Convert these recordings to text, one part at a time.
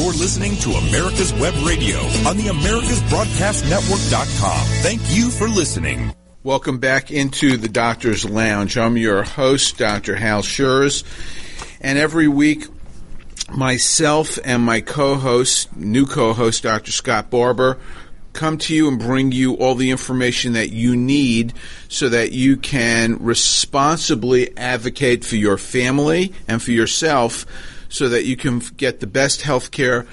You're listening to America's Web Radio on the AmericasBroadcastNetwork.com. Thank you for listening. Welcome back into the Doctor's Lounge. I'm your host, Dr. Hal Scherz, and every week myself and my co-host, new co-host, Dr. Scott Barber, come to you and bring you all the information that you need so that you can responsibly advocate for your family and for yourself so that you can get the best health care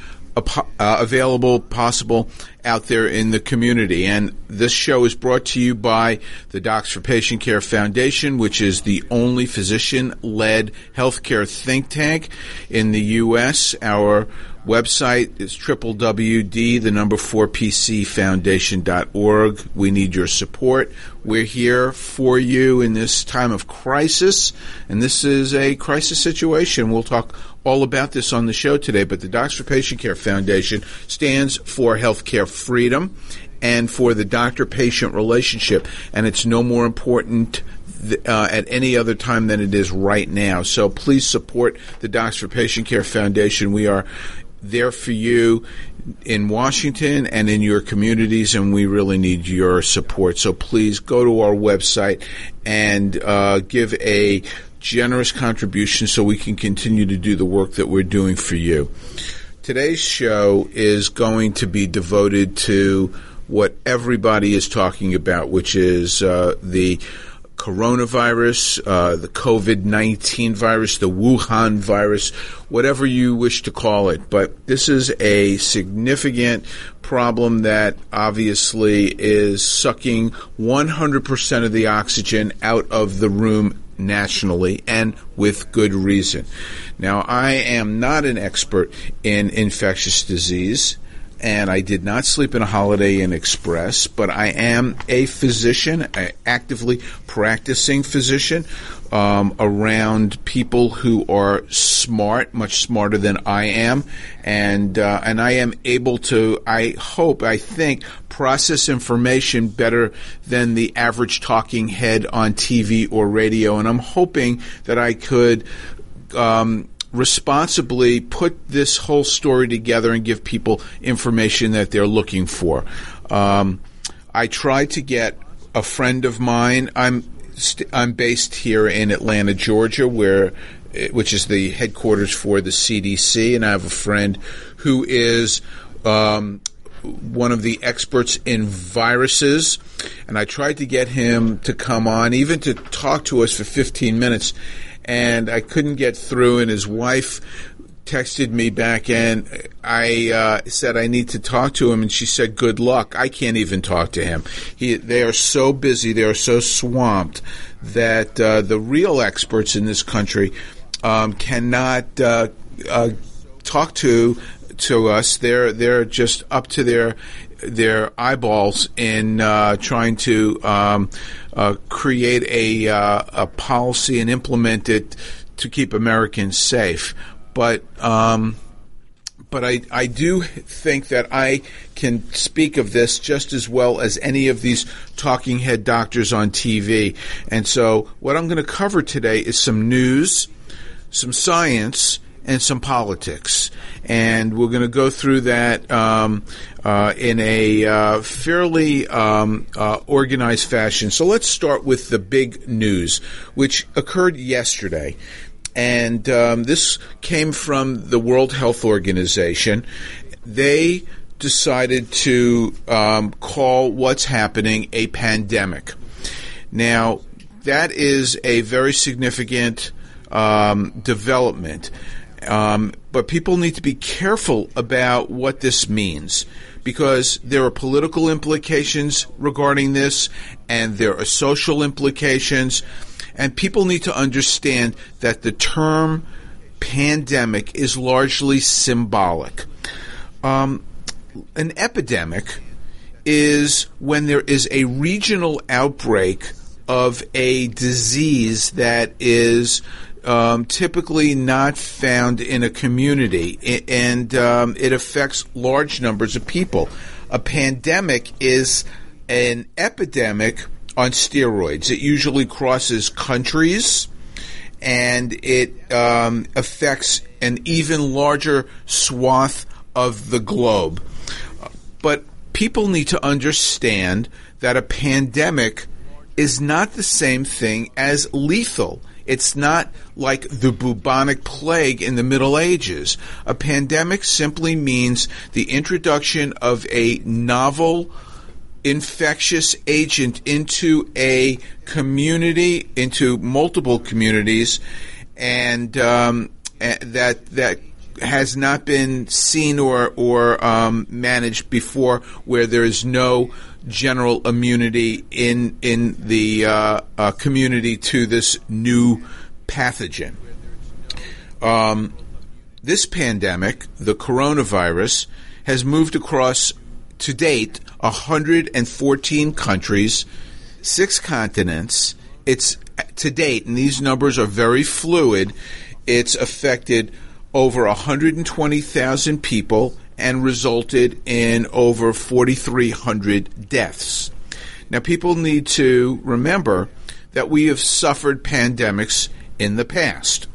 uh, available possible out there in the community. And this show is brought to you by the Docs for Patient Care Foundation, which is the only physician led healthcare think tank in the U.S. Our website is www, the number 4pcfoundation.org. We need your support. We're here for you in this time of crisis, and this is a crisis situation. We'll talk all about this on the show today, but the Docs for Patient Care Foundation stands for healthcare freedom and for the doctor patient relationship, and it's no more important uh, at any other time than it is right now. So please support the Docs for Patient Care Foundation. We are there for you in Washington and in your communities, and we really need your support. So please go to our website and uh, give a generous contribution so we can continue to do the work that we're doing for you. Today's show is going to be devoted to what everybody is talking about, which is uh, the coronavirus, uh, the COVID 19 virus, the Wuhan virus, whatever you wish to call it. But this is a significant problem that obviously is sucking 100% of the oxygen out of the room nationally and with good reason. Now, I am not an expert in infectious disease and I did not sleep in a Holiday Inn Express, but I am a physician, an actively practicing physician um, around people who are smart, much smarter than I am, and uh, and I am able to, I hope, I think, process information better than the average talking head on TV or radio, and I'm hoping that I could. Um, responsibly put this whole story together and give people information that they're looking for. Um, I tried to get a friend of mine. I'm st- I'm based here in Atlanta, Georgia, where which is the headquarters for the CDC, and I have a friend who is. Um, one of the experts in viruses, and I tried to get him to come on, even to talk to us for 15 minutes, and I couldn't get through. And his wife texted me back and I uh, said I need to talk to him, and she said, "Good luck." I can't even talk to him. He, they are so busy, they are so swamped that uh, the real experts in this country um, cannot uh, uh talk to to us. They're they're just up to their their eyeballs in uh, trying to um, uh, create a, uh, a policy and implement it to keep Americans safe. But um, but I, I do think that I can speak of this just as well as any of these talking head doctors on TV. And so, what I'm going to cover today is some news, some science, and some politics. And we're going to go through that um, uh, in a uh, fairly um, uh, organized fashion. So let's start with the big news, which occurred yesterday. And um, this came from the World Health Organization. They decided to um, call what's happening a pandemic. Now, that is a very significant um, development. Um, but people need to be careful about what this means because there are political implications regarding this and there are social implications. And people need to understand that the term pandemic is largely symbolic. Um, an epidemic is when there is a regional outbreak of a disease that is um, typically not found in a community, and um, it affects large numbers of people. A pandemic is an epidemic on steroids. It usually crosses countries, and it um, affects an even larger swath of the globe. But people need to understand that a pandemic is not the same thing as lethal. It's not like the bubonic plague in the Middle Ages. A pandemic simply means the introduction of a novel infectious agent into a community, into multiple communities, and um, that that has not been seen or or um, managed before, where there is no general immunity in in the uh, uh, community to this new pathogen. Um, this pandemic, the coronavirus, has moved across to date 114 countries, six continents. It's to date, and these numbers are very fluid. It's affected over 120,000 people and resulted in over 4,300 deaths. Now, people need to remember that we have suffered pandemics in the past.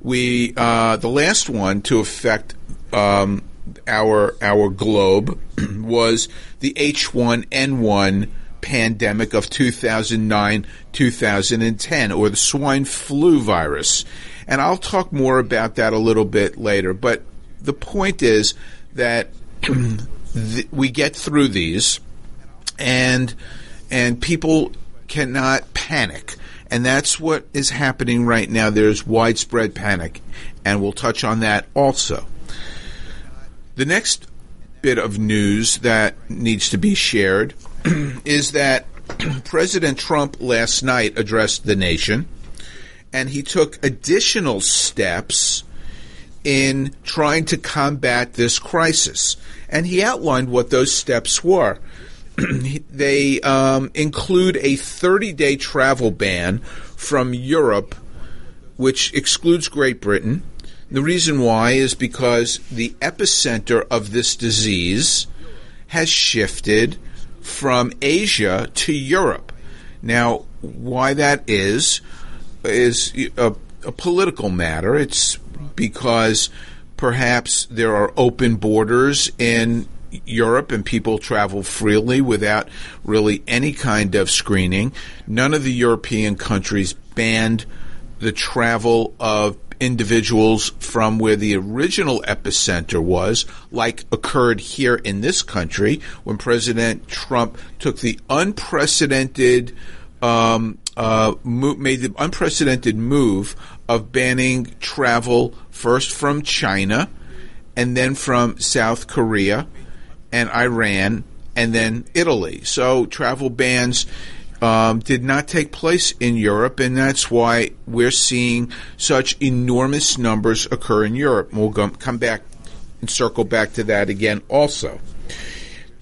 We, uh, the last one to affect um, our our globe was the H1N1 pandemic of 2009 2010, or the swine flu virus. And I'll talk more about that a little bit later. But the point is that th- we get through these, and and people cannot panic. And that's what is happening right now. There's widespread panic, and we'll touch on that also. The next bit of news that needs to be shared is that President Trump last night addressed the nation and he took additional steps in trying to combat this crisis. And he outlined what those steps were. they um, include a 30 day travel ban from Europe, which excludes Great Britain. The reason why is because the epicenter of this disease has shifted from Asia to Europe. Now, why that is, is a, a political matter. It's because perhaps there are open borders in Europe and people travel freely without really any kind of screening. None of the European countries banned the travel of individuals from where the original epicenter was, like occurred here in this country when President Trump took the unprecedented um, uh, made the unprecedented move of banning travel first from China and then from South Korea and Iran and then Italy. So travel bans um, did not take place in Europe, and that's why we're seeing such enormous numbers occur in Europe. We'll come back and circle back to that again also.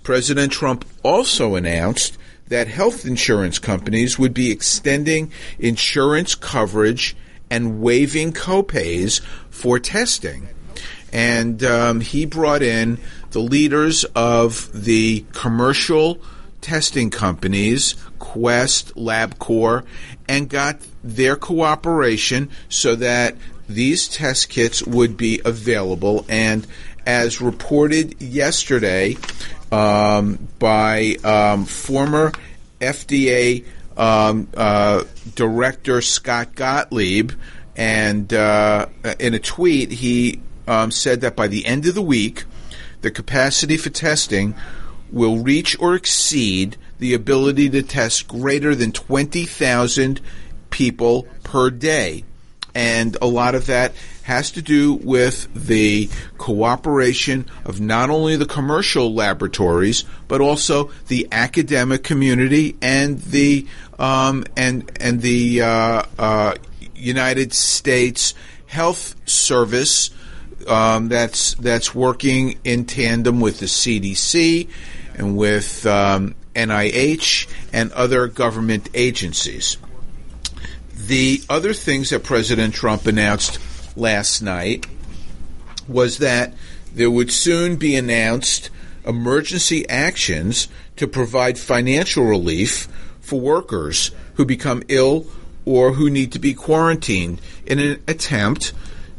President Trump also announced that health insurance companies would be extending insurance coverage and waiving copays for testing. And um, he brought in the leaders of the commercial testing companies, Quest, LabCorp, and got their cooperation so that these test kits would be available. And as reported yesterday, um, by um, former FDA um, uh, Director Scott Gottlieb. And uh, in a tweet, he um, said that by the end of the week, the capacity for testing will reach or exceed the ability to test greater than 20,000 people per day. And a lot of that has to do with the cooperation of not only the commercial laboratories but also the academic community and the um, and and the uh, uh, United States Health Service um, that's that's working in tandem with the CDC and with um, NIH and other government agencies. The other things that President Trump announced last night was that there would soon be announced emergency actions to provide financial relief for workers who become ill or who need to be quarantined in an attempt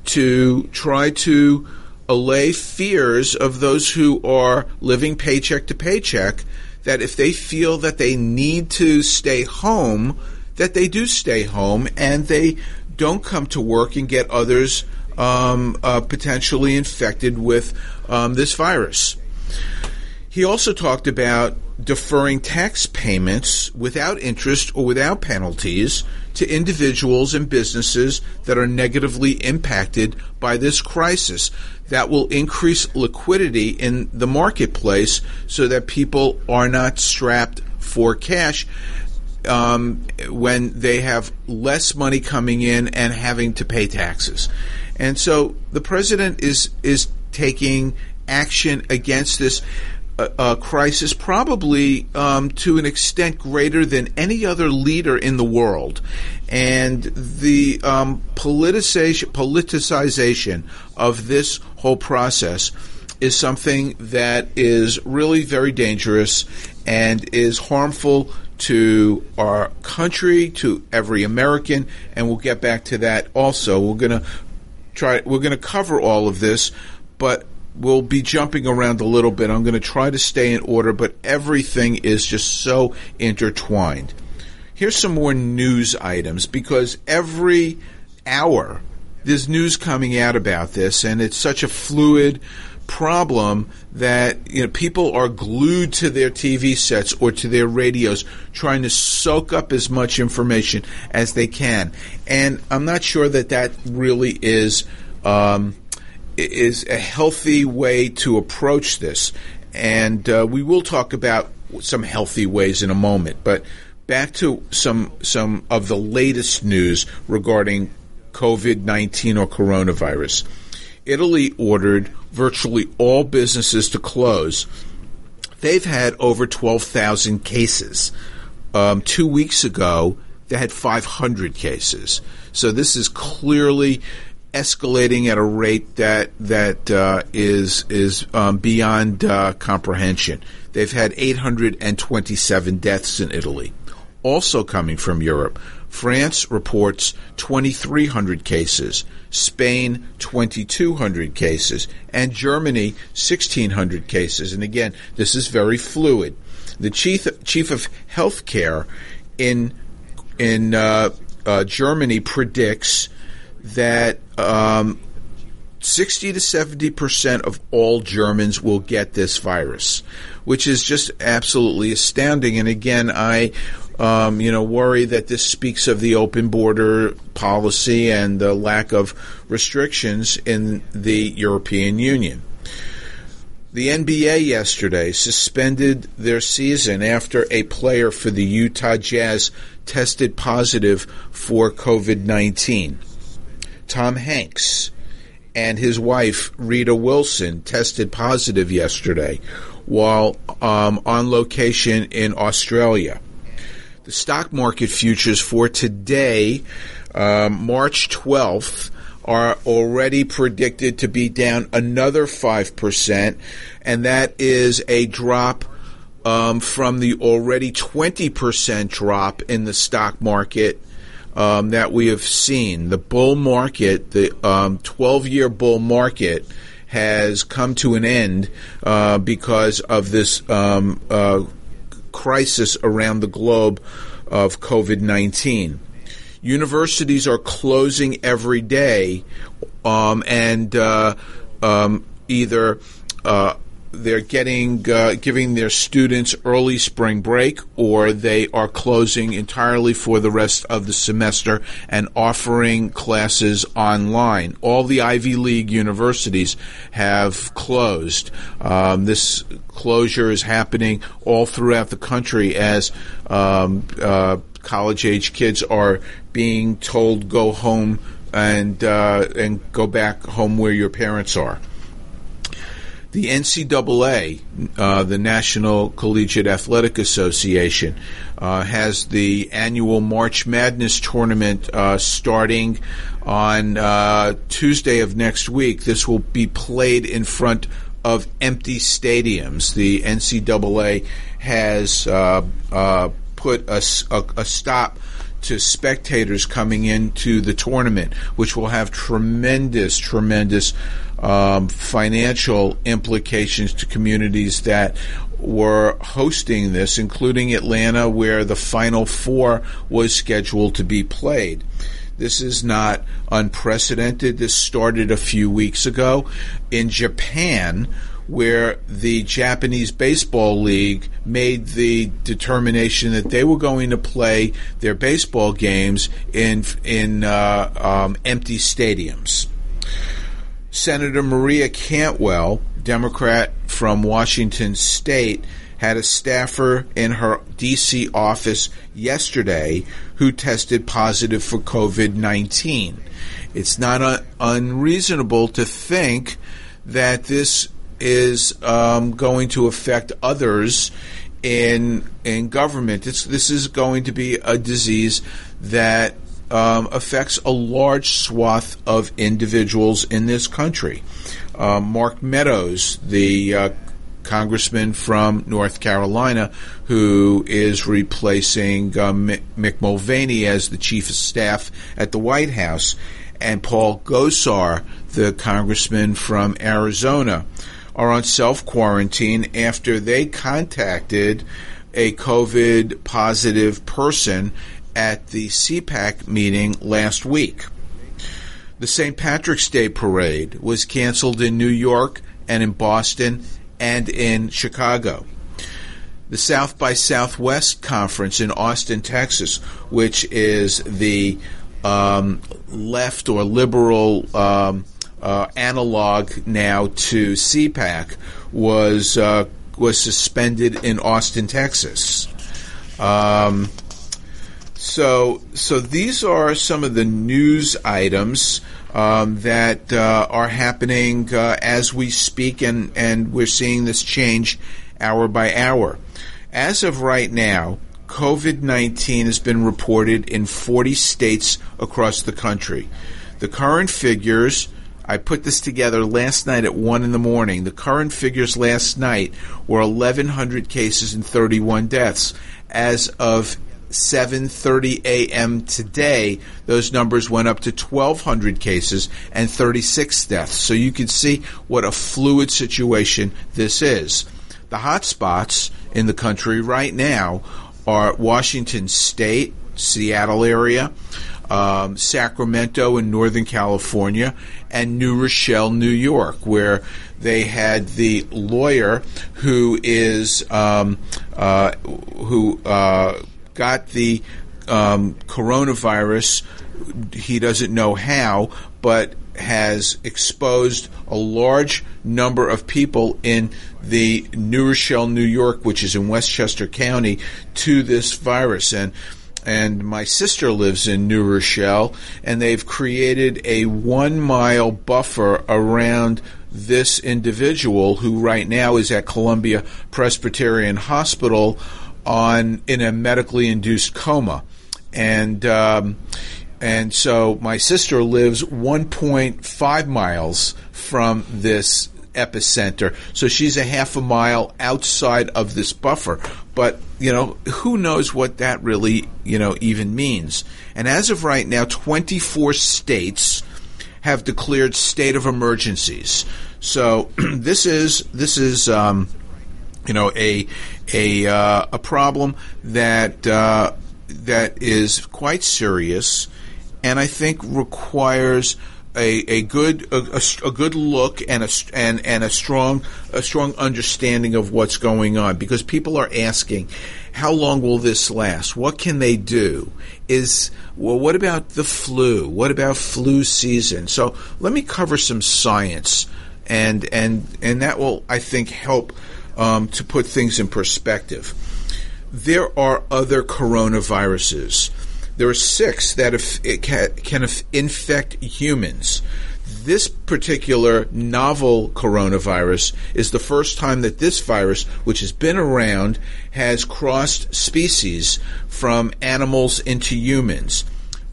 to try to allay fears of those who are living paycheck to paycheck that if they feel that they need to stay home, that they do stay home and they don't come to work and get others um, uh, potentially infected with um, this virus. He also talked about deferring tax payments without interest or without penalties to individuals and businesses that are negatively impacted by this crisis. That will increase liquidity in the marketplace so that people are not strapped for cash um, when they have less money coming in and having to pay taxes. And so the president is is taking action against this uh, crisis, probably um, to an extent greater than any other leader in the world. And the um, politicization, politicization of this whole process is something that is really very dangerous and is harmful to our country, to every American, and we'll get back to that also. We're going to try we're going to cover all of this, but we'll be jumping around a little bit. I'm going to try to stay in order, but everything is just so intertwined. Here's some more news items because every hour there's news coming out about this, and it's such a fluid problem that you know people are glued to their TV sets or to their radios trying to soak up as much information as they can and I'm not sure that that really is um, is a healthy way to approach this. And uh, we will talk about some healthy ways in a moment. But back to some some of the latest news regarding COVID nineteen or coronavirus. Italy ordered virtually all businesses to close. They've had over twelve thousand cases. Um, two weeks ago, they had 500 cases. So this is clearly escalating at a rate that that uh, is is um, beyond uh, comprehension. They've had 827 deaths in Italy. Also coming from Europe, France reports 2,300 cases, Spain 2,200 cases, and Germany 1,600 cases. And again, this is very fluid. The chief chief of healthcare in in uh, uh Germany predicts that um, 60 to 70 percent of all Germans will get this virus, which is just absolutely astounding. And again, I, um, you know, worry that this speaks of the open border policy and the lack of restrictions in the European Union. The NBA yesterday suspended their season after a player for the Utah Jazz tested positive for COVID 19. Tom Hanks and his wife, Rita Wilson, tested positive yesterday while um, on location in Australia. The stock market futures for today, um, March 12th, are already predicted to be down another 5%, and that is a drop um, from the already 20% drop in the stock market um, that we have seen. The bull market, the 12 um, year bull market, has come to an end uh, because of this um, uh, crisis around the globe of COVID 19. Universities are closing every day, um, and uh, um, either uh, they're getting uh, giving their students early spring break, or they are closing entirely for the rest of the semester and offering classes online. All the Ivy League universities have closed. Um, this closure is happening all throughout the country as um, uh, college age kids are being told go home and uh, and go back home where your parents are the NCAA, uh, the National Collegiate Athletic Association, uh, has the annual March Madness tournament uh, starting on uh, Tuesday of next week. This will be played in front of empty stadiums. The NCAA has uh, uh, put a, a, a stop to spectators coming into the tournament, which will have tremendous, tremendous um, financial implications to communities that were hosting this, including Atlanta, where the Final Four was scheduled to be played. This is not unprecedented. This started a few weeks ago in Japan, where the Japanese Baseball League made the determination that they were going to play their baseball games in in uh, um, empty stadiums. Senator Maria Cantwell, Democrat from Washington State, had a staffer in her D.C. office yesterday who tested positive for COVID 19. It's not un- unreasonable to think that this is um, going to affect others in in government. It's, this is going to be a disease that um, affects a large swath of individuals in this country. Uh, Mark Meadows, the uh, congressman from North Carolina, who is replacing uh, Mick Mulvaney as the chief of staff at the White House, and Paul Gosar, the congressman from Arizona, are on self quarantine after they contacted a COVID positive person at the CPAC meeting last week. The St. Patrick's Day parade was canceled in New York and in Boston and in Chicago. The South by Southwest conference in Austin, Texas, which is the um, left or liberal um, uh, analog now to CPAC, was uh, was suspended in Austin, Texas. Um, so, so these are some of the news items um, that uh, are happening uh, as we speak, and, and we're seeing this change hour by hour. As of right now, COVID 19 has been reported in 40 states across the country. The current figures, I put this together last night at 1 in the morning. The current figures last night were 1,100 cases and 31 deaths. As of 7:30 a.m. today, those numbers went up to 1,200 cases and 36 deaths. So you can see what a fluid situation this is. The hot spots in the country right now are Washington State, Seattle area, um, Sacramento in Northern California, and New Rochelle, New York, where they had the lawyer who is um, uh, who. Uh, got the um, coronavirus. He doesn't know how, but has exposed a large number of people in the New Rochelle, New York, which is in Westchester County, to this virus. And and my sister lives in New Rochelle, and they've created a one mile buffer around this individual who right now is at Columbia Presbyterian Hospital on in a medically induced coma, and um, and so my sister lives 1.5 miles from this epicenter, so she's a half a mile outside of this buffer. But you know, who knows what that really you know even means? And as of right now, 24 states have declared state of emergencies. So this is this is. Um, you know a a uh, a problem that uh, that is quite serious, and I think requires a, a good a, a, good look and a and and a strong a strong understanding of what's going on because people are asking how long will this last? What can they do? Is well what about the flu? What about flu season? So let me cover some science and and and that will I think help um, to put things in perspective. There are other coronaviruses. There are six that can infect humans. This particular novel coronavirus is the first time that this virus, which has been around, has crossed species from animals into humans.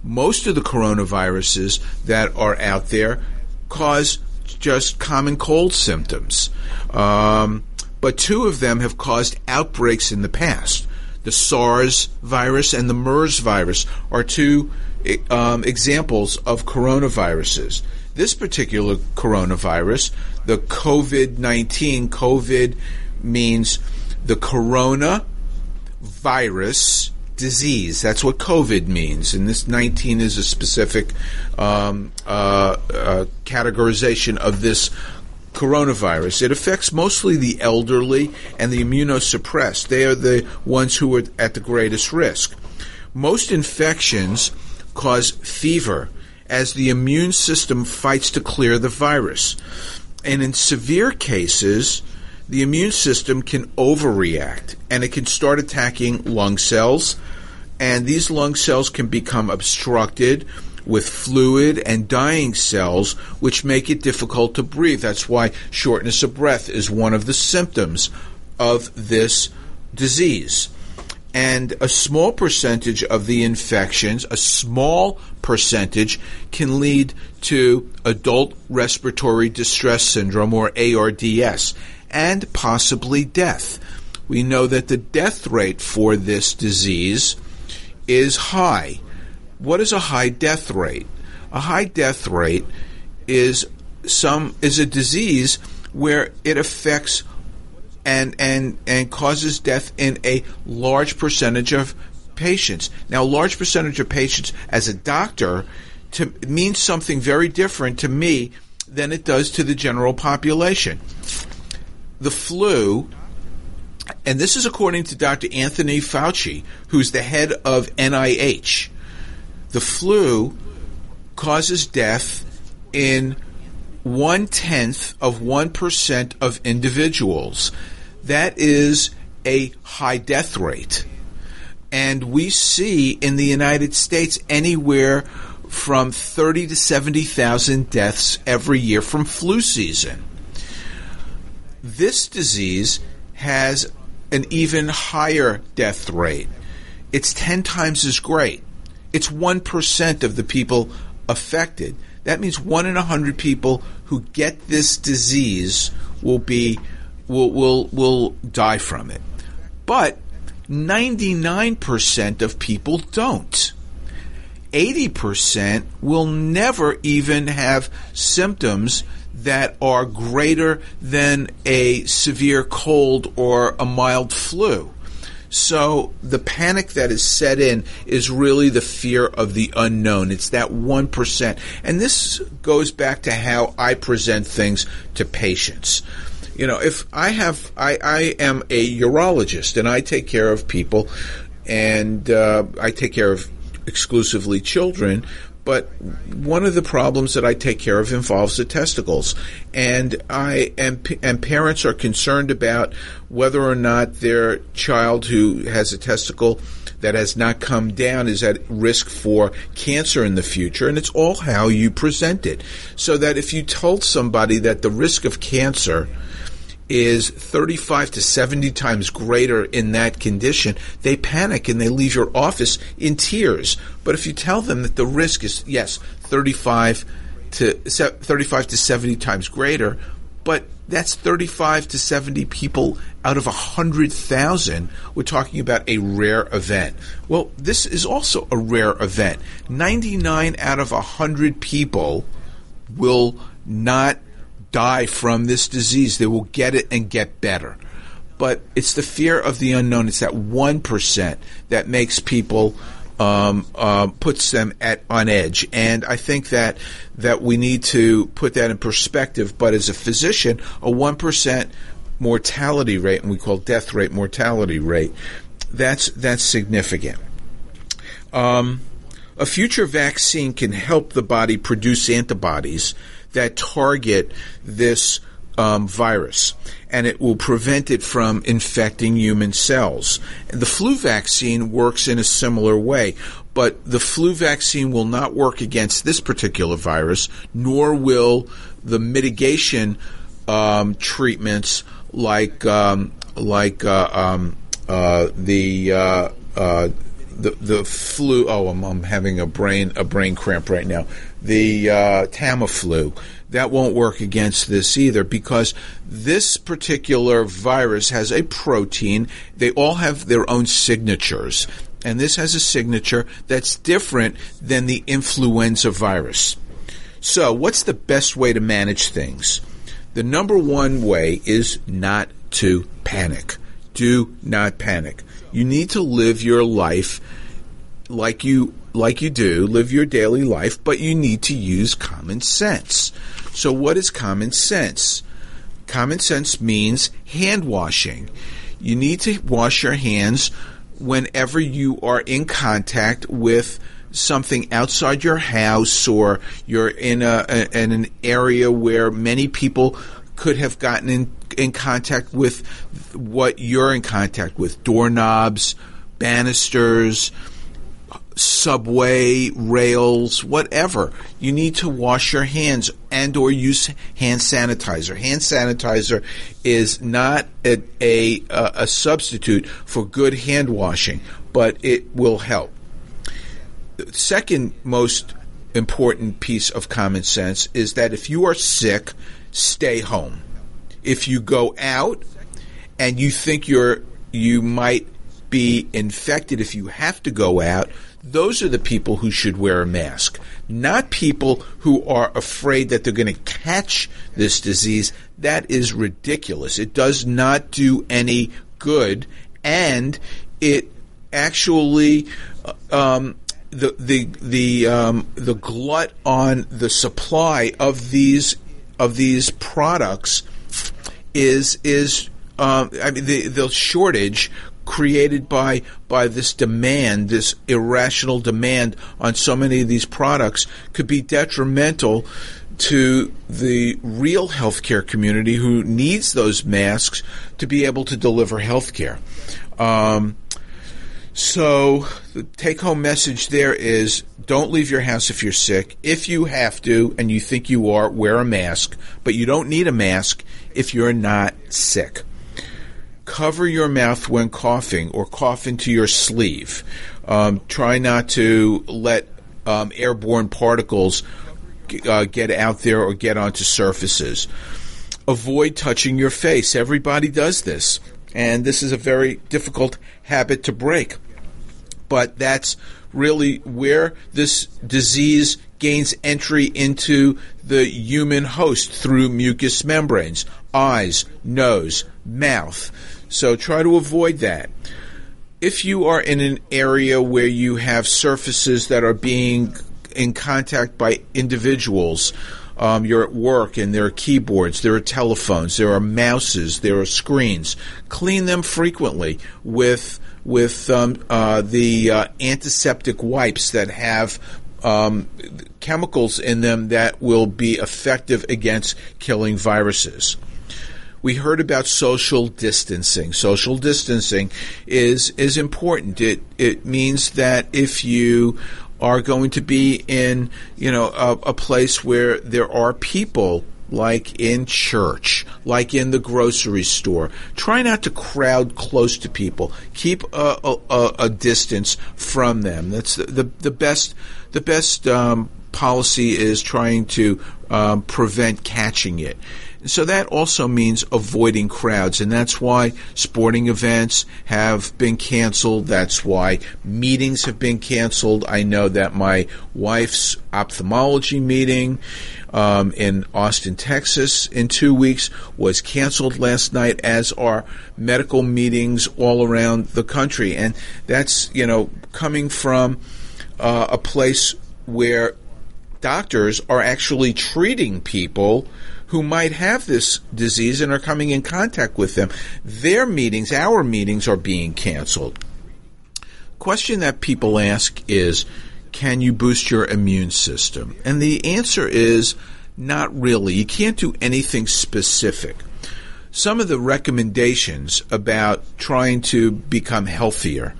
Most of the coronaviruses that are out there cause just common cold symptoms. Um, but two of them have caused outbreaks in the past. The SARS virus and the MERS virus are two um, examples of coronaviruses. This particular coronavirus, the COVID 19, COVID means the corona virus disease. That's what COVID means. And this 19 is a specific um, uh, uh, categorization of this coronavirus. It affects mostly the elderly and the immunosuppressed. They are the ones who are at the greatest risk. Most infections cause fever as the immune system fights to clear the virus. And in severe cases, the immune system can overreact and it can start attacking lung cells. And these lung cells can become obstructed with fluid and dying cells, which make it difficult to breathe. That's why shortness of breath is one of the symptoms of this disease. And a small percentage of the infections, a small percentage, can lead to adult respiratory distress syndrome or ARDS and possibly death. We know that the death rate for this disease is high. What is a high death rate? A high death rate is some is a disease where it affects and and and causes death in a large percentage of patients. Now, a large percentage of patients, as a doctor, to, means something very different to me than it does to the general population. The flu, and this is according to Dr. Anthony Fauci, who's the head of NIH the flu causes death in one tenth of 1% of individuals. That is a high death rate. And we see in the United States anywhere from 30 to 70,000 deaths every year from flu season. This disease has an even higher death rate. It's 10 times as great. It's 1% of the people affected. That means 1 in a 100 people who get this disease will be will will will die from it. But 99% of people don't. 80% will never even have symptoms that are greater than a severe cold or a mild flu. So the panic that is set in is really the fear of the unknown. It's that 1%. And this goes back to how I present things to patients. You know, if I have, I, I am a urologist and I take care of people and uh, I take care of exclusively children, but one of the problems that I take care of involves the testicles, and I and, and parents are concerned about whether or not their child who has a testicle that has not come down is at risk for cancer in the future, and it's all how you present it. So that if you told somebody that the risk of cancer is 35 to 70 times greater in that condition, they panic and they leave your office in tears. But if you tell them that the risk is, yes, 35 to 35 to 70 times greater, but that's 35 to 70 people out of 100,000. We're talking about a rare event. Well, this is also a rare event. 99 out of 100 people will not die from this disease. They will get it and get better. But it's the fear of the unknown. It's that 1% that makes people um, uh, puts them at on edge. And I think that that we need to put that in perspective. But as a physician, a one percent mortality rate, and we call death rate mortality rate, that's that's significant. Um, a future vaccine can help the body produce antibodies that target this um, virus, and it will prevent it from infecting human cells. The flu vaccine works in a similar way, but the flu vaccine will not work against this particular virus, nor will the mitigation um, treatments like um, like uh, um, uh, the uh, uh the the flu. Oh, I'm, I'm, having a brain a brain cramp right now. The uh, Tamiflu that won't work against this either because this particular virus has a protein. They all have their own signatures, and this has a signature that's different than the influenza virus. So, what's the best way to manage things? The number one way is not to panic. Do not panic. You need to live your life like you like you do, live your daily life, but you need to use common sense. So what is common sense? Common sense means hand washing. You need to wash your hands whenever you are in contact with something outside your house or you're in a, a in an area where many people could have gotten in in contact with what you're in contact with doorknobs, banisters, subway rails whatever. You need to wash your hands and or use hand sanitizer. Hand sanitizer is not a, a, uh, a substitute for good hand washing but it will help. The second most important piece of common sense is that if you are sick stay home. If you go out and you think you're you might be infected if you have to go out those are the people who should wear a mask, not people who are afraid that they're going to catch this disease. That is ridiculous. It does not do any good, and it actually uh, um, the the the um, the glut on the supply of these of these products is is um, I mean the the shortage created by by this demand, this irrational demand on so many of these products, could be detrimental to the real healthcare community who needs those masks to be able to deliver healthcare. Um, so the take home message there is don't leave your house if you're sick. If you have to and you think you are, wear a mask, but you don't need a mask if you're not sick cover your mouth when coughing or cough into your sleeve. Um, try not to let um, airborne particles uh, get out there or get onto surfaces. Avoid touching your face. Everybody does this. And this is a very difficult habit to break. But that's really where this disease gains entry into the human host through mucous membranes, eyes, nose, mouth. So try to avoid that. If you are in an area where you have surfaces that are being in contact by individuals, um, you're at work and there are keyboards, there are telephones, there are mouses, there are screens. Clean them frequently with with um, uh, the uh, antiseptic wipes that have um, chemicals in them that will be effective against killing viruses we heard about social distancing. Social distancing is is important. It it means that if you are going to be in you know a, a place where there are people like in church, like in the grocery store. Try not to crowd close to people. Keep a, a, a distance from them. That's the, the, the best. The best um, policy is trying to um, prevent catching it. So that also means avoiding crowds, and that's why sporting events have been canceled. That's why meetings have been canceled. I know that my wife's ophthalmology meeting um, in Austin, Texas, in two weeks was canceled last night, as are medical meetings all around the country, and that's you know coming from uh, a place where doctors are actually treating people who might have this disease and are coming in contact with them. Their meetings, our meetings, are being canceled. Question that people ask is, can you boost your immune system? And the answer is not really. You can't do anything specific. Some of the recommendations about trying to become healthier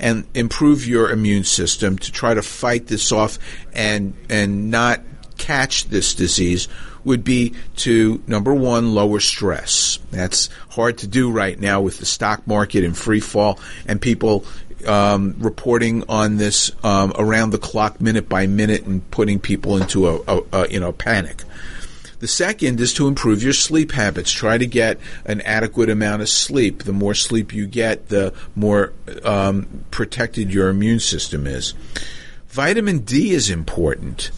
and improve your immune system to try to fight this off and and not catch this disease would be to number one, lower stress. That's hard to do right now with the stock market in free fall and people um, reporting on this um, around the clock, minute by minute, and putting people into a, a, a you know panic. The second is to improve your sleep habits. Try to get an adequate amount of sleep. The more sleep you get, the more um, protected your immune system is vitamin D is important.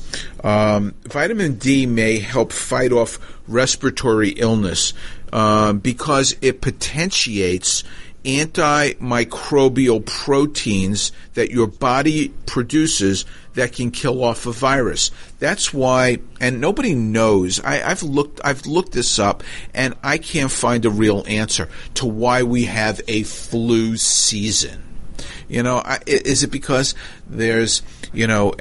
Um, vitamin D may help fight off respiratory illness um, because it potentiates antimicrobial proteins that your body produces that can kill off a virus. That's why, and nobody knows. I, have looked, I've looked this up, and I can't find a real answer to why we have a flu season. You know, I, is it because there's, you know,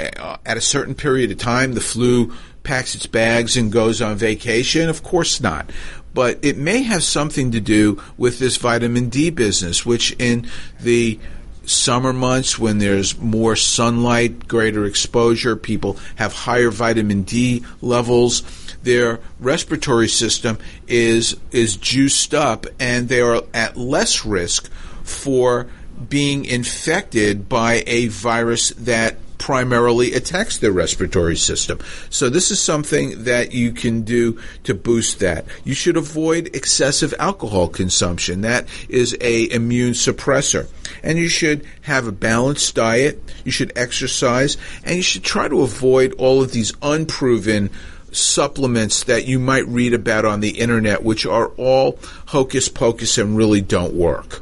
at a certain period of time the flu packs its bags and goes on vacation? Of course not but it may have something to do with this vitamin D business, which in the summer months when there's more sunlight, greater exposure, people have higher vitamin D levels. Their respiratory system is is juiced up and they are at less risk for being infected by a virus that primarily attacks their respiratory system. So this is something that you can do to boost that. You should avoid excessive alcohol consumption. That is a immune suppressor. And you should have a balanced diet. You should exercise and you should try to avoid all of these unproven supplements that you might read about on the internet, which are all hocus pocus and really don't work.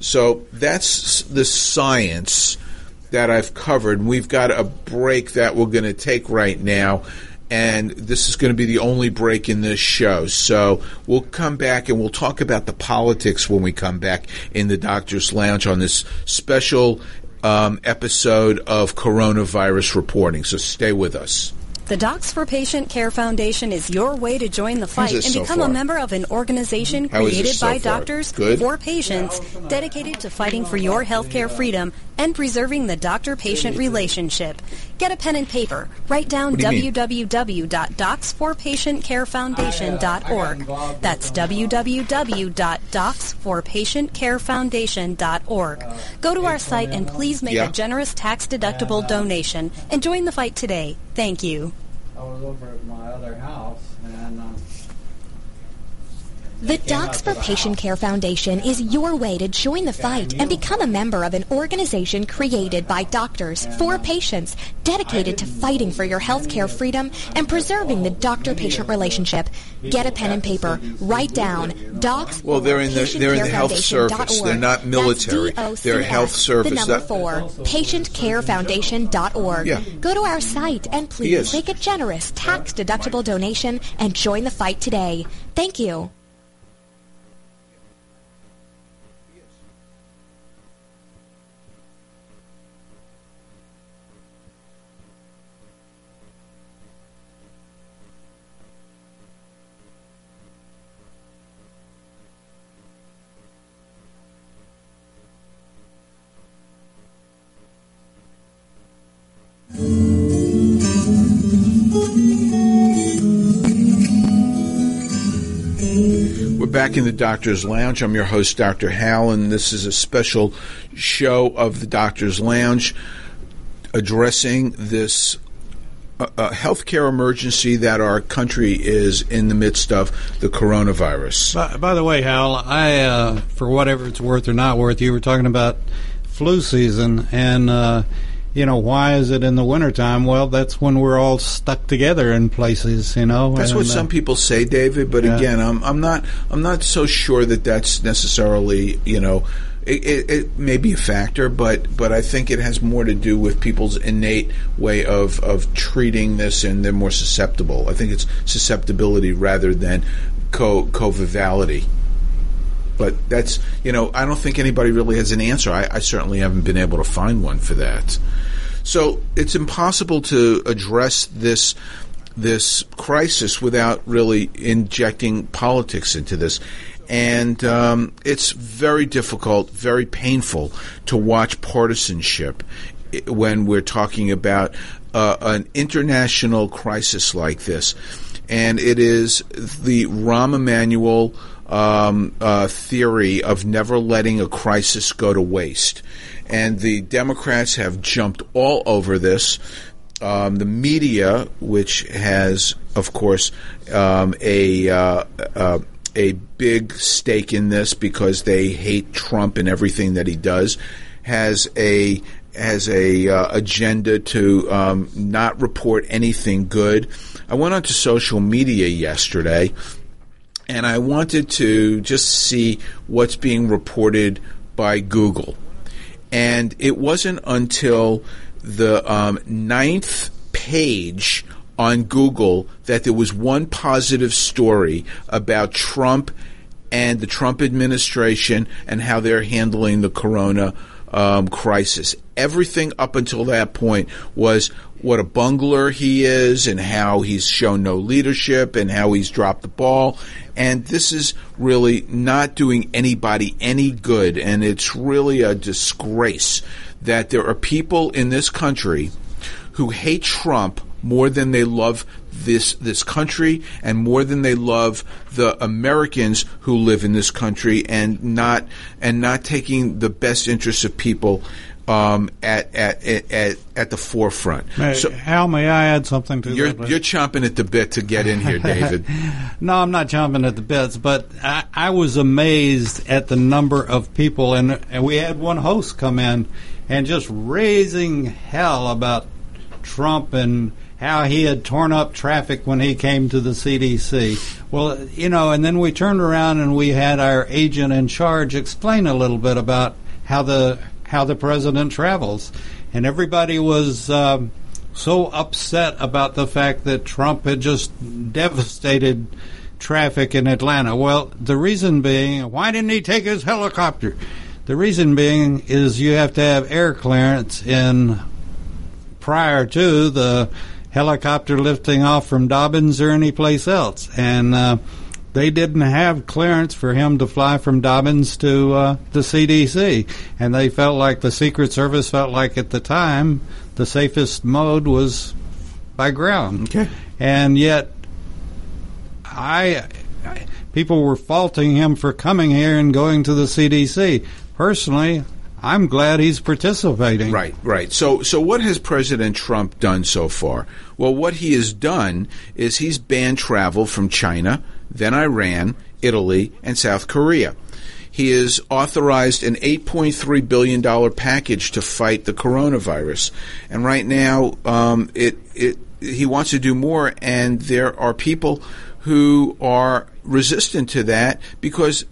So that's the science that I've covered. We've got a break that we're going to take right now. And this is going to be the only break in this show. So we'll come back and we'll talk about the politics when we come back in the Doctor's Lounge on this special um, episode of coronavirus reporting. So stay with us. The Docs for Patient Care Foundation is your way to join the fight and so become far? a member of an organization How created so by far? doctors Good? for patients dedicated to fighting for your healthcare freedom and preserving the doctor-patient relationship. Get a pen and paper. Write down What do you mean? www.docsforpatientcarefoundation.org. Uh, That's uh, www.docsforpatientcarefoundation.org. Go to our site and please make Yeah. a generous tax-deductible uh, donation and join the fight today. Thank you. I was over at my other house and um, The Docs for Patient Care Foundation is your way to join the fight and become a member of an organization created by doctors for patients dedicated to fighting for your healthcare freedom and preserving the doctor-patient relationship. Get a pen and paper. Write down Docs Well, they're in the- they're in the health service. They're not military. They're health service. The number four, patientcarefoundation.org. Yeah. Go to our site and Yes. please make a generous tax-deductible donation and join the fight today. Thank you. Back in the Doctor's Lounge. I'm your host, Dr. Hal, and this is a special show of the Doctor's Lounge addressing this uh, uh, healthcare emergency that our country is in the midst of the coronavirus. by, by the way, Hal, I uh, for whatever it's worth or not worth, you were talking about flu season and uh, you know why is it in the wintertime? Well, that's when we're all stuck together in places, you know. That's what uh, some people say, David. But Yeah. again, I'm I'm not I'm not so sure that that's necessarily you know. It, it, it may be a factor, but but I think it has more to do with people's innate way of, of treating this, and they're more susceptible. I think it's susceptibility rather than co covivality. But that's you know I don't think anybody really has an answer. I, I certainly haven't been able to find one for that. So it's impossible to address this this crisis without really injecting politics into this. And um, it's very difficult, very painful to watch partisanship when we're talking about uh, an international crisis like this. And it is the Rahm Emanuel um, uh, theory of never letting a crisis go to waste. And the Democrats have jumped all over this. Um, the media, which has, of course, um, a uh, uh, a big stake in this because they hate Trump and everything that he does, has a has a uh, agenda to um, not report anything good. I went onto social media yesterday, and I wanted to just see what's being reported by Google. And it wasn't until the um, ninth page on Google that there was one positive story about Trump and the Trump administration and how they're handling the corona um, crisis. Everything up until that point was what a bungler he is and how he's shown no leadership and how he's dropped the ball. And this is really not doing anybody any good. And it's really a disgrace that there are people in this country who hate Trump more than they love this this country and more than they love the Americans who live in this country and not and not taking the best interests of people um, at, at, at at the forefront. So, Al, may I add something to you're, that? You're chomping at the bit to get in here, David. no, I'm not chomping at the bits, but I, I was amazed at the number of people, and, and we had one host come in and just raising hell about Trump and how he had torn up traffic when he came to the CDC. Well, you know, and then we turned around and we had our agent in charge explain a little bit about how the how the president travels, and everybody was. Um, so upset about the fact that Trump had just devastated traffic in Atlanta. Well, the reason being, why didn't he take his helicopter? The reason being is you have to have air clearance in prior to the helicopter lifting off from Dobbins or any place else, and uh, they didn't have clearance for him to fly from Dobbins to uh, the CDC, and they felt like the Secret Service felt like at the time the safest mode was by ground. Okay, and yet I, I people were faulting him for coming here and going to the CDC. Personally, I'm glad he's participating. Right, right. So, so what has President Trump done so far? Well, what he has done is he's banned travel from China, then Iran, Italy, and South Korea. He has authorized an $8.3 billion package to fight the coronavirus. And right now, um, it, it, he wants to do more, and there are people who are resistant to that because,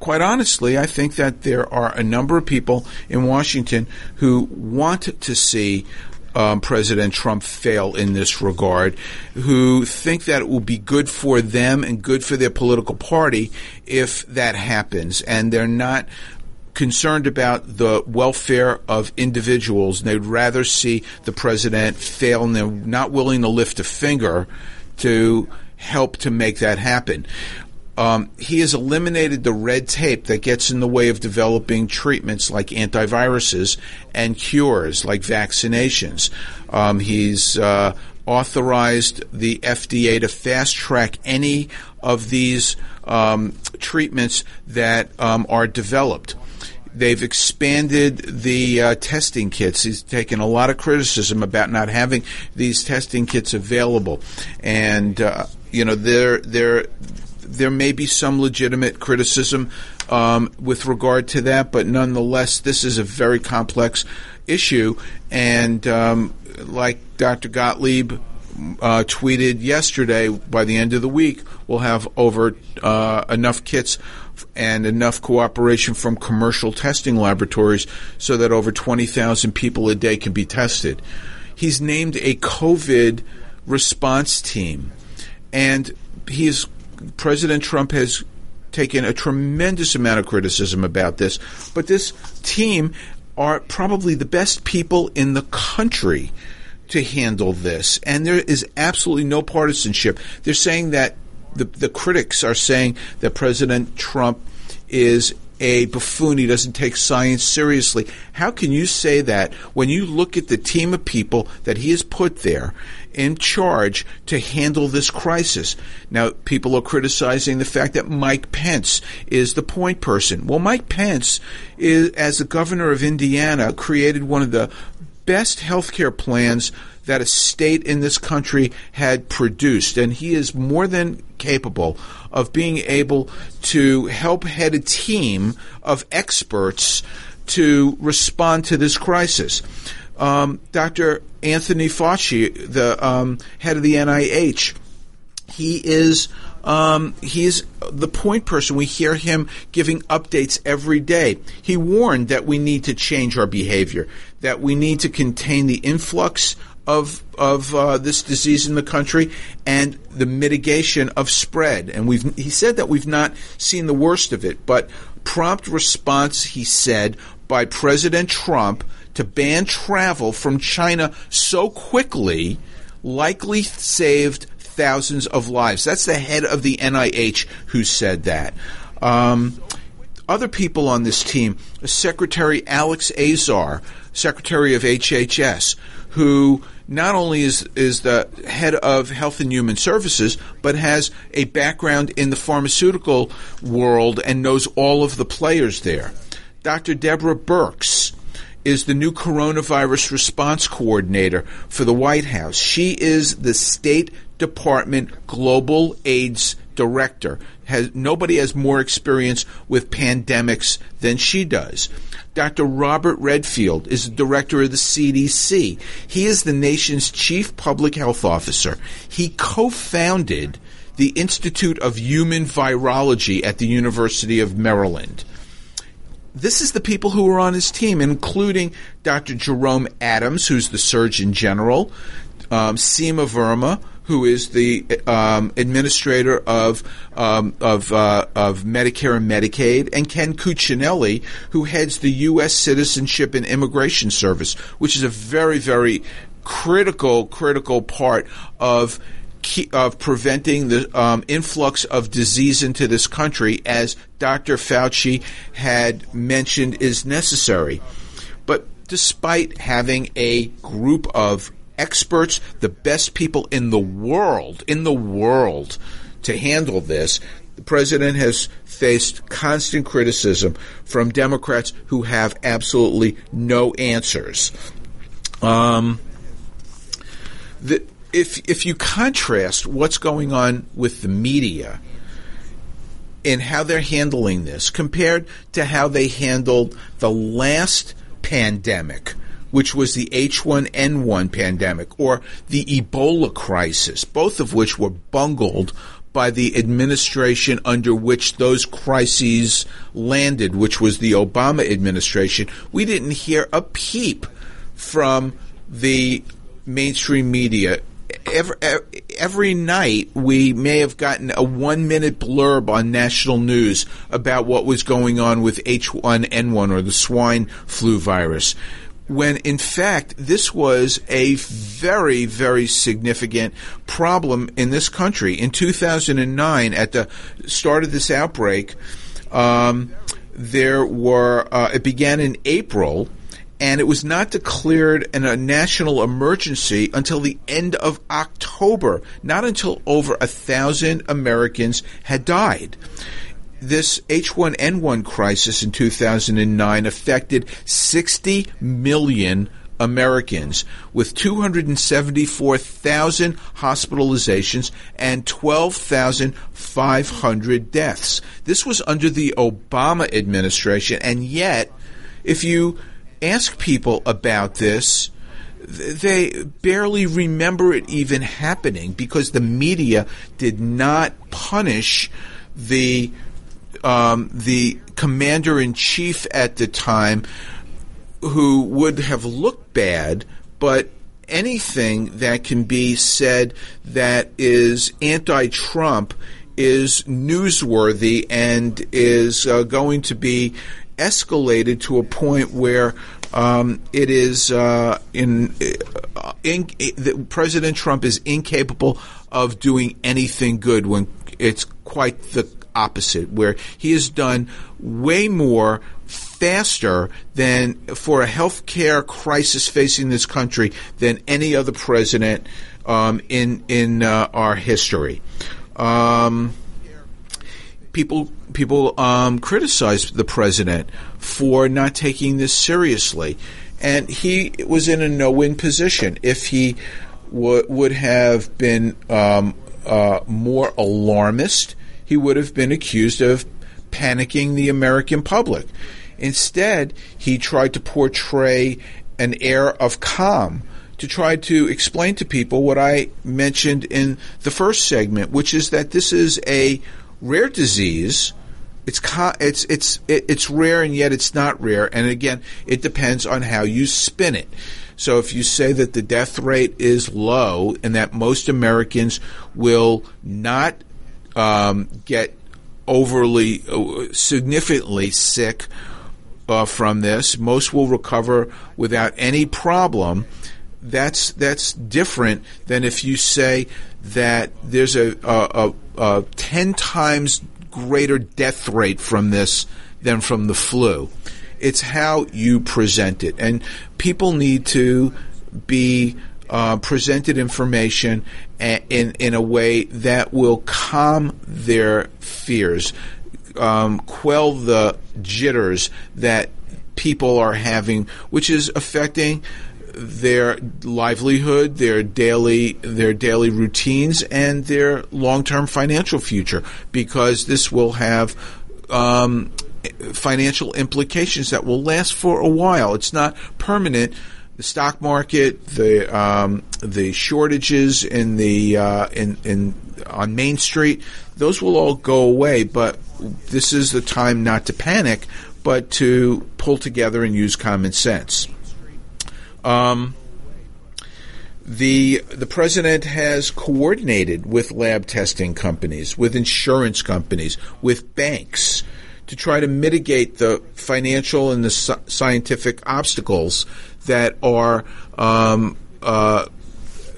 quite honestly, I think that there are a number of people in Washington who want to see um, President Trump fail in this regard, who think that it will be good for them and good for their political party if that happens. And they're not concerned about the welfare of individuals. They'd rather see the president fail, and they're not willing to lift a finger to help to make that happen. Um, he has eliminated the red tape that gets in the way of developing treatments like antiviruses and cures like vaccinations. Um, he's uh, authorized the FDA to fast track any of these um, treatments that um, are developed. They've expanded the uh, testing kits. He's taken a lot of criticism about not having these testing kits available, and uh, you know there there there may be some legitimate criticism um, with regard to that, but nonetheless, this is a very complex issue, and um, like Dr. Gottlieb uh, tweeted yesterday, by the end of the week, we'll have over uh, enough kits and enough cooperation from commercial testing laboratories so that over 20,000 people a day can be tested. He's named a COVID response team, and he's President Trump has taken a tremendous amount of criticism about this, but this team are probably the best people in the country to handle this, and there is absolutely no partisanship. They're saying that the the critics are saying that President Trump is a buffoon. He doesn't take science seriously. How can you say that when you look at the team of people that he has put there in charge to handle this crisis? Now, people are criticizing the fact that Mike Pence is the point person. Well, Mike Pence is, as the governor of Indiana, created one of the best health care plans that a state in this country had produced. And he is more than capable of being able to help head a team of experts to respond to this crisis. Um, Dr. Anthony Fauci, the um, head of the NIH, he is um, he's the point person. We hear him giving updates every day. He warned that we need to change our behavior, that we need to contain the influx of of uh, this disease in the country and the mitigation of spread. And we've he said that we've not seen the worst of it, but prompt response, he said, by President Trump to ban travel from China so quickly likely saved thousands of lives. That's the head of the NIH who said that. Um, other people on this team, Secretary Alex Azar, Secretary of HHS, who not only is is the head of Health and Human Services, but has a background in the pharmaceutical world and knows all of the players there. Dr. Deborah Birx is the new coronavirus response coordinator for the White House. She is the State Department Global AIDS Director. Has nobody has more experience with pandemics than she does. Dr. Robert Redfield is the director of the CDC. He is the nation's chief public health officer. He co-founded the Institute of Human Virology at the University of Maryland this is the people who are on his team, including Dr. Jerome Adams, who's the Surgeon General, um, Seema Verma, who is the um, administrator of um, of, uh, of Medicare and Medicaid, and Ken Cuccinelli, who heads the U.S. Citizenship and Immigration Service, which is a very very critical critical part of of preventing the um, influx of disease into this country, as Dr. Fauci had mentioned is necessary. But despite having a group of experts, the best people in the world, in the world, to handle this, the president has faced constant criticism from Democrats who have absolutely no answers. Um, the, if if you contrast what's going on with the media and how they're handling this compared to how they handled the last pandemic, which was the H1N1 pandemic or the Ebola crisis, both of which were bungled by the administration under which those crises landed, which was the Obama administration. We didn't hear a peep from the mainstream media every, every night we may have gotten a one minute blurb on national news about what was going on with H1N1 or the swine flu virus. When in fact, this was a very, very significant problem in this country. In 2009, at the start of this outbreak, um, there were, uh, it began in April and it was not declared in a national emergency until the end of October, not until over a thousand Americans had died. This H1N1 crisis in 2009 affected 60 million Americans with 274,000 hospitalizations and 12,500 deaths. This was under the Obama administration, and yet, if you ask people about this, they barely remember it even happening because the media did not punish the um, the commander in chief at the time, who would have looked bad, but anything that can be said that is anti-Trump is newsworthy and is uh, going to be escalated to a point where um, it is uh, in, uh, in, in, President Trump is incapable of doing anything good when it's quite the opposite, where he has done way more faster than for a healthcare crisis facing this country than any other president um, in in uh, our history. Um, people people um, criticized the president for not taking this seriously, and he was in a no-win position. If he would have been um, uh, more alarmist, he would have been accused of panicking the American public. Instead, he tried to portray an air of calm to try to explain to people what I mentioned in the first segment, which is that this is a rare disease. It's it's it's it's rare and yet it's not rare. And again, it depends on how you spin it. So if you say that the death rate is low and that most Americans will not um, get overly uh, significantly sick uh, from this, most will recover without any problem. That's that's different than if you say that there's a, a, a, a ten times greater death rate from this than from the flu. It's how you present it, and people need to be uh, presented information in in a way that will calm their fears, um, quell the jitters that people are having, which is affecting their livelihood, their daily their daily routines, and their long term financial future, because this will have um, financial implications that will last for a while. It's not permanent. The stock market, the um, the shortages in the uh, in in on Main Street, those will all go away. But this is the time not to panic, but to pull together and use common sense. Um, the the president has coordinated with lab testing companies, with insurance companies, with banks to try to mitigate the financial and the scientific obstacles that are um, uh,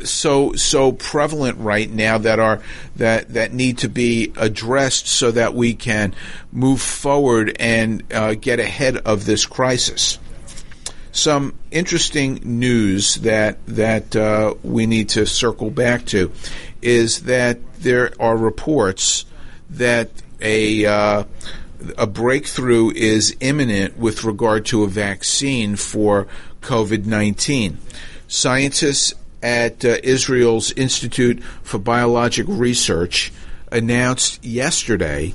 so so prevalent right now that are that that need to be addressed so that we can move forward and uh, get ahead of this crisis. Some interesting news that that uh, we need to circle back to is that there are reports that a uh, a breakthrough is imminent with regard to a vaccine for COVID nineteen. Scientists at uh, Israel's Institute for Biologic Research announced yesterday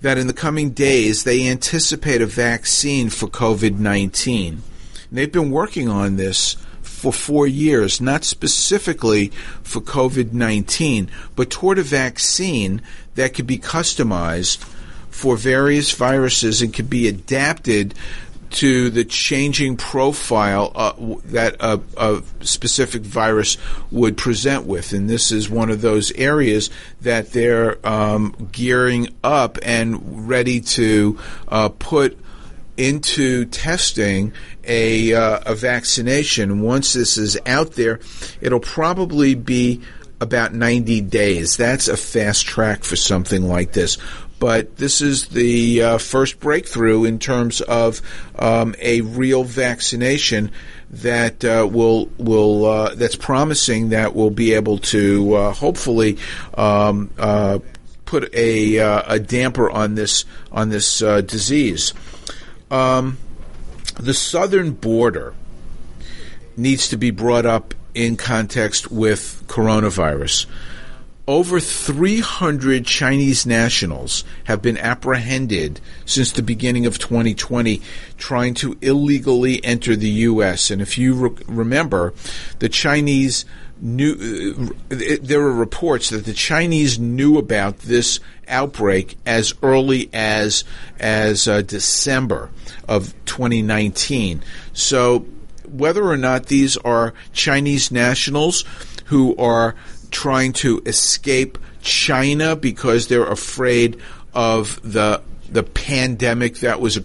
that in the coming days they anticipate a vaccine for COVID 19. They've been working on this for four years, not specifically for COVID 19, but toward a vaccine that could be customized for various viruses and could be adapted to the changing profile uh, that a, a, specific virus would present with. And this is one of those areas that they're um, gearing up and ready to uh, put into testing a, uh, a vaccination. Once this is out there, it'll probably be about 90 days. That's a fast track for something like this. But this is the uh, first breakthrough in terms of um, a real vaccination that uh, will will uh, that's promising that we'll be able to uh, hopefully um, uh, put a uh, a damper on this on this disease. Um, the southern border needs to be brought up in context with coronavirus. Over 300 Chinese nationals have been apprehended since the beginning of 2020 trying to illegally enter the U.S. And if you re- remember, the Chinese knew, uh, there were reports that the Chinese knew about this outbreak as early as, as uh, December of 2019. So whether or not these are Chinese nationals who are trying to escape China because they're afraid of the the pandemic that was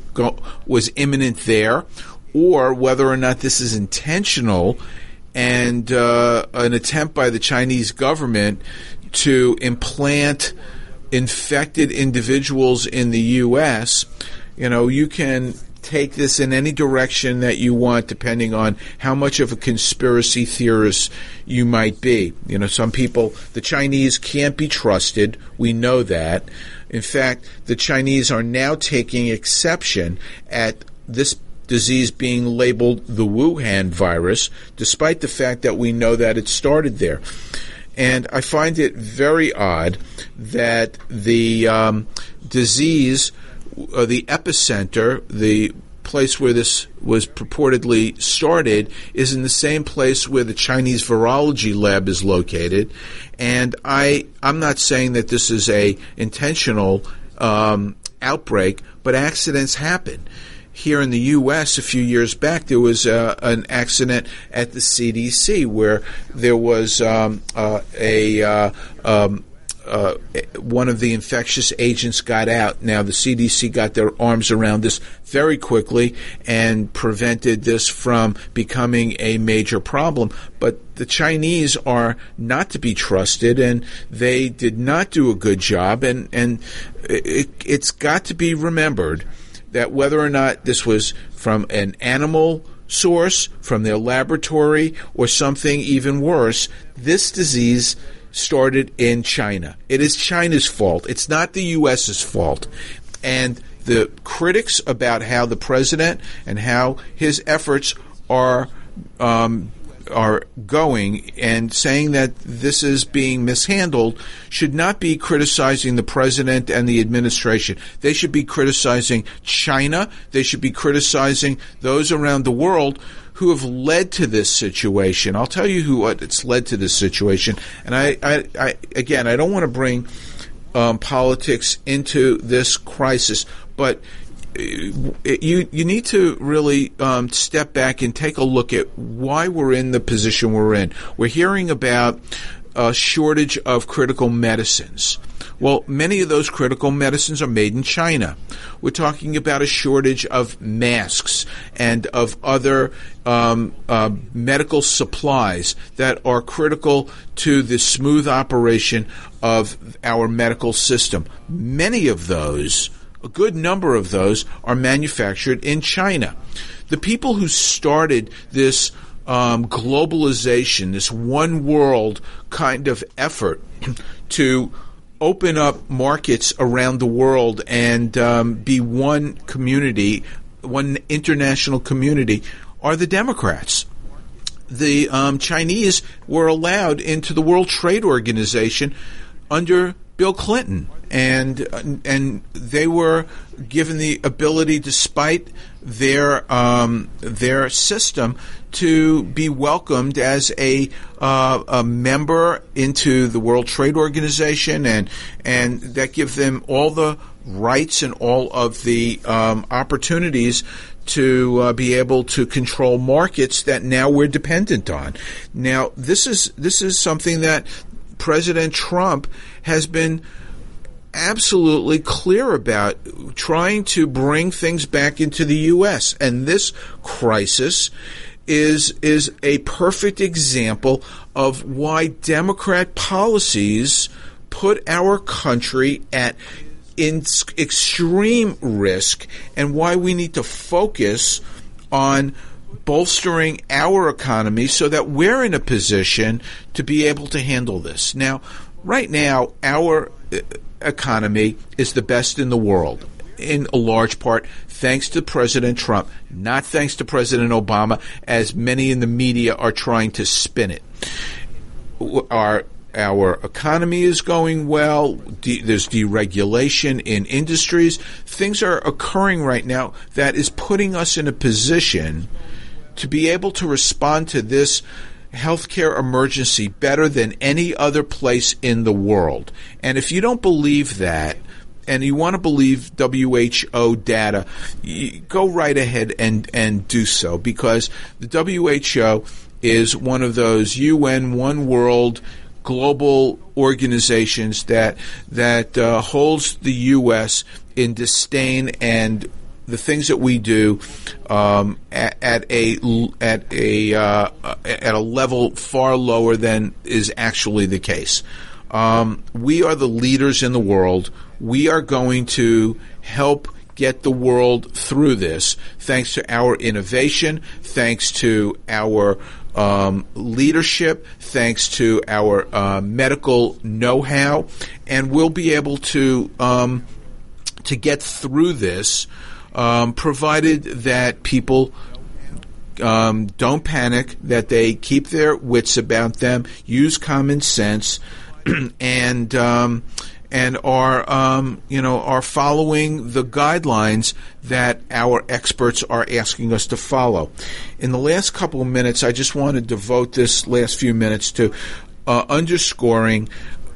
was imminent there, or whether or not this is intentional and uh, an attempt by the Chinese government to implant infected individuals in the U.S. You know, you can take this in any direction that you want, depending on how much of a conspiracy theorist you might be. You know, some people, the Chinese can't be trusted. We know that. In fact, the Chinese are now taking exception at this disease being labeled the Wuhan virus, despite the fact that we know that it started there. And I find it very odd that the um, disease uh, the epicenter, the place where this was purportedly started is in the same place where the Chinese virology lab is located, and I I'm not saying that this is a intentional um, outbreak, but accidents happen. Here in the U.S., a few years back, there was uh, an accident at the CDC where there was um, uh, a uh, um, uh, one of the infectious agents got out. Now, the CDC got their arms around this very quickly and prevented this from becoming a major problem. But the Chinese are not to be trusted, and they did not do a good job. And and it, it's got to be remembered that whether or not this was from an animal source, from their laboratory, or something even worse, this disease started in China. It is China's fault. It's not the U.S.'s fault. And the critics about how the president and how his efforts are um, are going and saying that this is being mishandled should not be criticizing the president and the administration. They should be criticizing China. They should be criticizing those around the world who have led to this situation. I'll tell you who what it's led to this situation. And I, I, I again, I don't want to bring um, politics into this crisis, but uh, you you need to really um, step back and take a look at why we're in the position we're in. We're hearing about a shortage of critical medicines. Well, many of those critical medicines are made in China. We're talking about a shortage of masks and of other um, uh, medical supplies that are critical to the smooth operation of our medical system. Many of those, a good number of those, are manufactured in China. The people who started this um, globalization, this one world kind of effort to open up markets around the world and um, be one community, one international community, are the Democrats. The um, Chinese were allowed into the World Trade Organization under Bill Clinton, and and they were given the ability, despite their um, their system, to be welcomed as a uh, a member into the World Trade Organization, and and that give them all the rights and all of the um, opportunities to uh, be able to control markets that now we're dependent on. Now, this is this is something that President Trump has been absolutely clear about trying to bring things back into the U.S. And this crisis is is a perfect example of why Democrat policies put our country at in extreme risk and why we need to focus on bolstering our economy so that we're in a position to be able to handle this. Now, right now, our economy is the best in the world. In a large part, thanks to President Trump, not thanks to President Obama, as many in the media are trying to spin it. Our our economy is going well. De- there's deregulation in industries. Things are occurring right now that is putting us in a position to be able to respond to this healthcare emergency better than any other place in the world. And if you don't believe that, and you want to believe WHO data, go right ahead and, and do so because the WHO is one of those UN One World global organizations that that uh, holds the U.S. in disdain and the things that we do um, at, at, a at a uh, at a level far lower than is actually the case. Um, we are the leaders in the world. We are going to help get the world through this thanks to our innovation, thanks to our um, leadership, thanks to our uh, medical know-how, and we'll be able to um, to get through this um, provided that people um, don't panic, that they keep their wits about them, use common sense, and um, and are um, you know are following the guidelines that our experts are asking us to follow. In the last couple of minutes, I just want to devote this last few minutes to uh, underscoring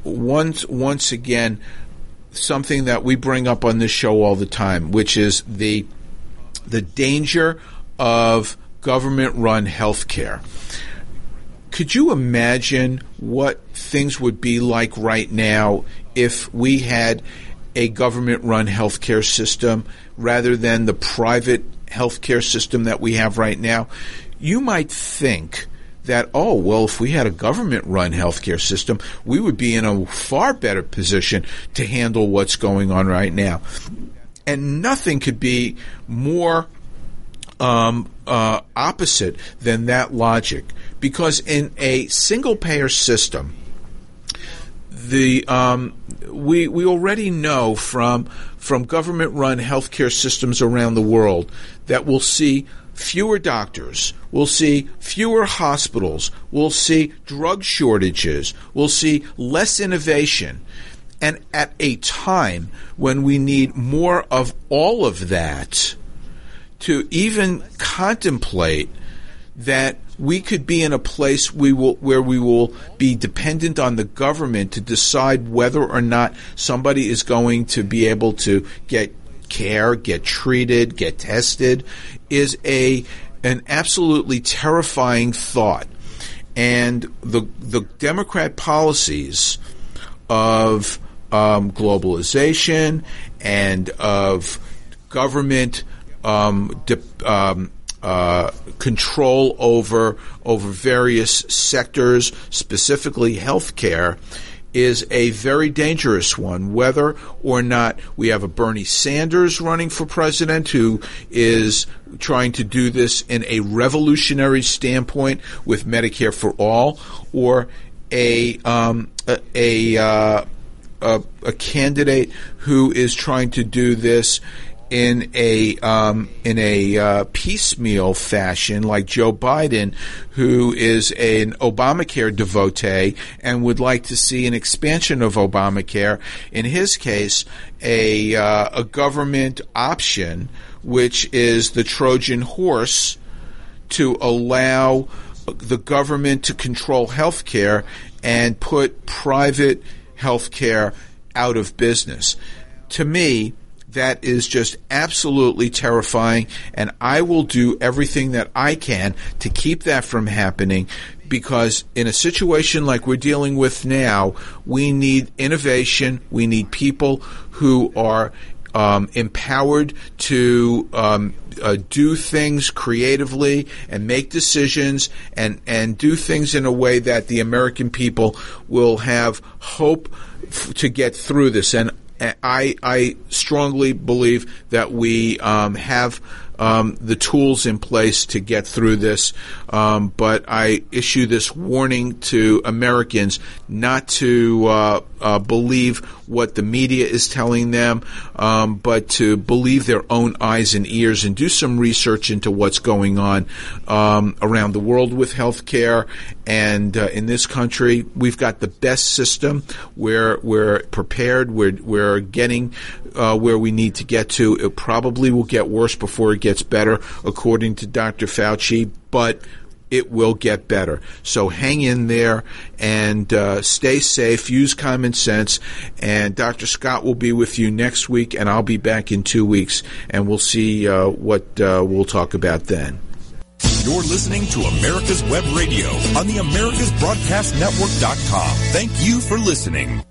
once once again something that we bring up on this show all the time, which is the the danger of government run healthcare. Could you imagine what things would be like right now if we had a government run healthcare system rather than the private healthcare system that we have right now? You might think that, oh, well, if we had a government run healthcare system, we would be in a far better position to handle what's going on right now. And nothing could be more um, uh, opposite than that logic. Because in a single payer system, the um, we we already know from from government run healthcare systems around the world that we'll see fewer doctors, we'll see fewer hospitals, we'll see drug shortages, we'll see less innovation. And at a time when we need more of all of that to even contemplate that we could be in a place we will, where we will be dependent on the government to decide whether or not somebody is going to be able to get care, get treated, get tested, is a an absolutely terrifying thought. And the the Democrat policies of um, globalization and of government um, di- um, uh, control over over various sectors, specifically healthcare, is a very dangerous one. Whether or not we have a Bernie Sanders running for president who is trying to do this in a revolutionary standpoint with Medicare for all, or a um, a, a, uh, a, a candidate who is trying to do this in a um, in a uh, piecemeal fashion, like Joe Biden, who is an Obamacare devotee and would like to see an expansion of Obamacare. In his case, a uh, a government option, which is the Trojan horse to allow the government to control health care and put private health care out of business. To me, that is just absolutely terrifying, and I will do everything that I can to keep that from happening because in a situation like we're dealing with now, we need innovation, we need people who are um, empowered to um, uh, do things creatively and make decisions and, and do things in a way that the American people will have hope f- to get through this. And I, I strongly believe that we um, have um, the tools in place to get through this. Um, but I issue this warning to Americans not to uh, uh, believe what the media is telling them, um, but to believe their own eyes and ears and do some research into what's going on um, around the world with healthcare. And uh, in this country, we've got the best system. We're we're prepared. We're we're getting uh, where we need to get to. It probably will get worse before it gets better, according to Dr. Fauci. But it will get better. So hang in there and uh, stay safe. Use common sense. And Dr. Scott will be with you next week, and I'll be back in two weeks, and we'll see uh, what uh, we'll talk about then. You're listening to America's Web Radio on the AmericasBroadcastNetwork.com. Thank you for listening.